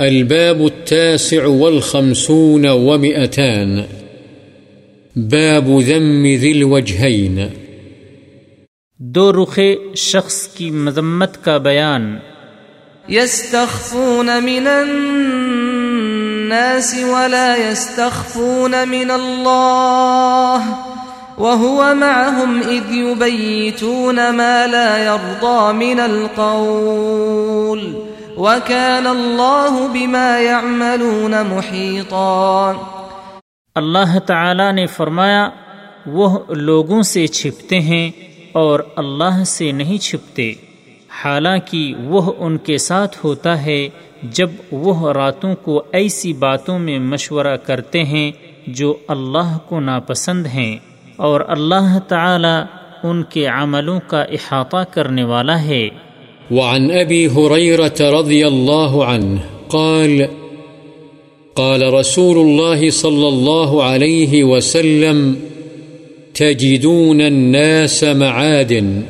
الباب التاسع والخمسون ومئتان. باب ذم ذي الوجهين. دو رخ شخص کی مذمت کا بیان. يستخفون من الناس ولا يستخفون من الله وهو معهم إذ يبيتون ما لا يرضى من القول. وكان الله بما يعملون محيطا اللہ تعالی نے فرمایا، وہ لوگوں سے چھپتے ہیں اور اللہ سے نہیں چھپتے۔ حالانکہ وہ ان کے ساتھ ہوتا ہے جب وہ راتوں کو ایسی باتوں میں مشورہ کرتے ہیں جو اللہ کو ناپسند ہیں، اور اللہ تعالی ان کے عملوں کا احاطہ کرنے والا ہے۔ وعن أبي هريرة رضي الله عنه قال قال رسول الله صلى الله عليه وسلم، تجدون الناس معادن،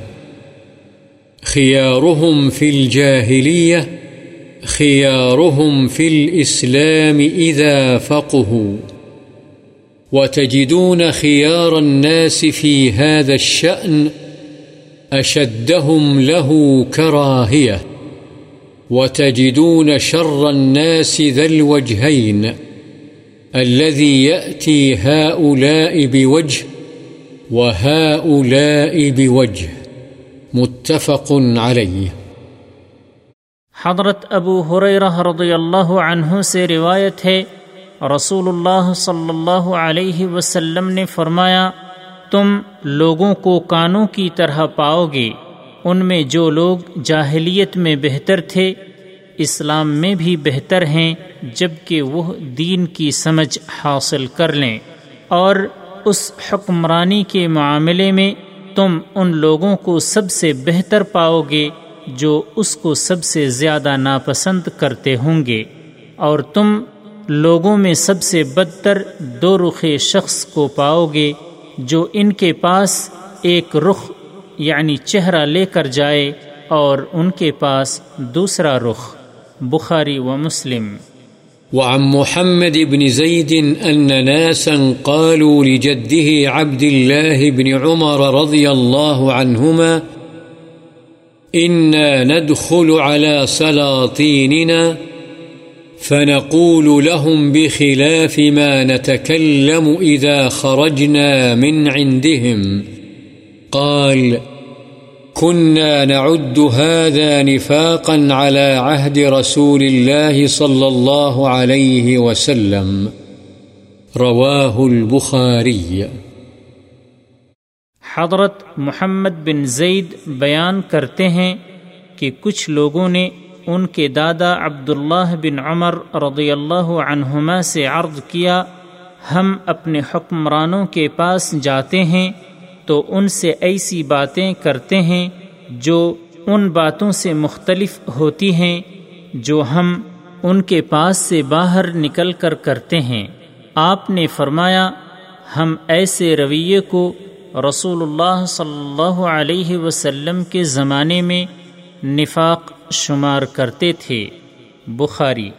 خيارهم في الجاهلية، خيارهم في الإسلام إذا فقهوا، وتجدون خيار الناس في هذا الشأن أشدهم له كراهية وتجدون شر الناس ذا الوجهين الذي يأتي هؤلاء بوجه وهؤلاء بوجه متفق عليه حضرت ابو حریرہ رضی اللہ عنہ سے روایت ہے، رسول اللہ صلی اللہ علیہ وسلم نے فرمایا تم لوگوں کو کانوں کی طرح پاؤ گے، ان میں جو لوگ جاہلیت میں بہتر تھے، اسلام میں بھی بہتر ہیں جبکہ وہ دین کی سمجھ حاصل کر لیں۔ اور اس حکمرانی کے معاملے میں تم ان لوگوں کو سب سے بہتر پاؤ گے، جو اس کو سب سے زیادہ ناپسند کرتے ہوں گے۔ اور تم لوگوں میں سب سے بدتر دو رخ شخص کو پاؤ گے جو ان کے پاس ایک رخ یعنی چہرہ لے کر جائے اور ان کے پاس دوسرا رخ، بخاری و مسلم۔ وعن محمد بن زيد أن ناسا قالوا لجده عبد الله بن عمر رضي الله عنهما إنا ندخل على سلاطيننا فنقول لهم بخلاف ما نتكلم إذا خرجنا من عندهم. قال كنا نعد هذا نفاقا على عهد رسول الله صلى الله عليه وسلم. رواه البخاري. حضرت محمد بن زید بیان کرتے ہیں کہ کچھ لوگوں نے ان کے دادا عبداللہ بن عمر رضی اللہ عنہما سے عرض کیا، ہم اپنے حکمرانوں کے پاس جاتے ہیں تو ان سے ایسی باتیں کرتے ہیں جو ان باتوں سے مختلف ہوتی ہیں، جو ہم ان کے پاس سے باہر نکل کر کرتے ہیں۔ آپ نے فرمایا، ہم ایسے رویے کو رسول اللہ صلی اللہ علیہ وسلم کے زمانے میں نفاق شمار کرتے تھے۔ بخاری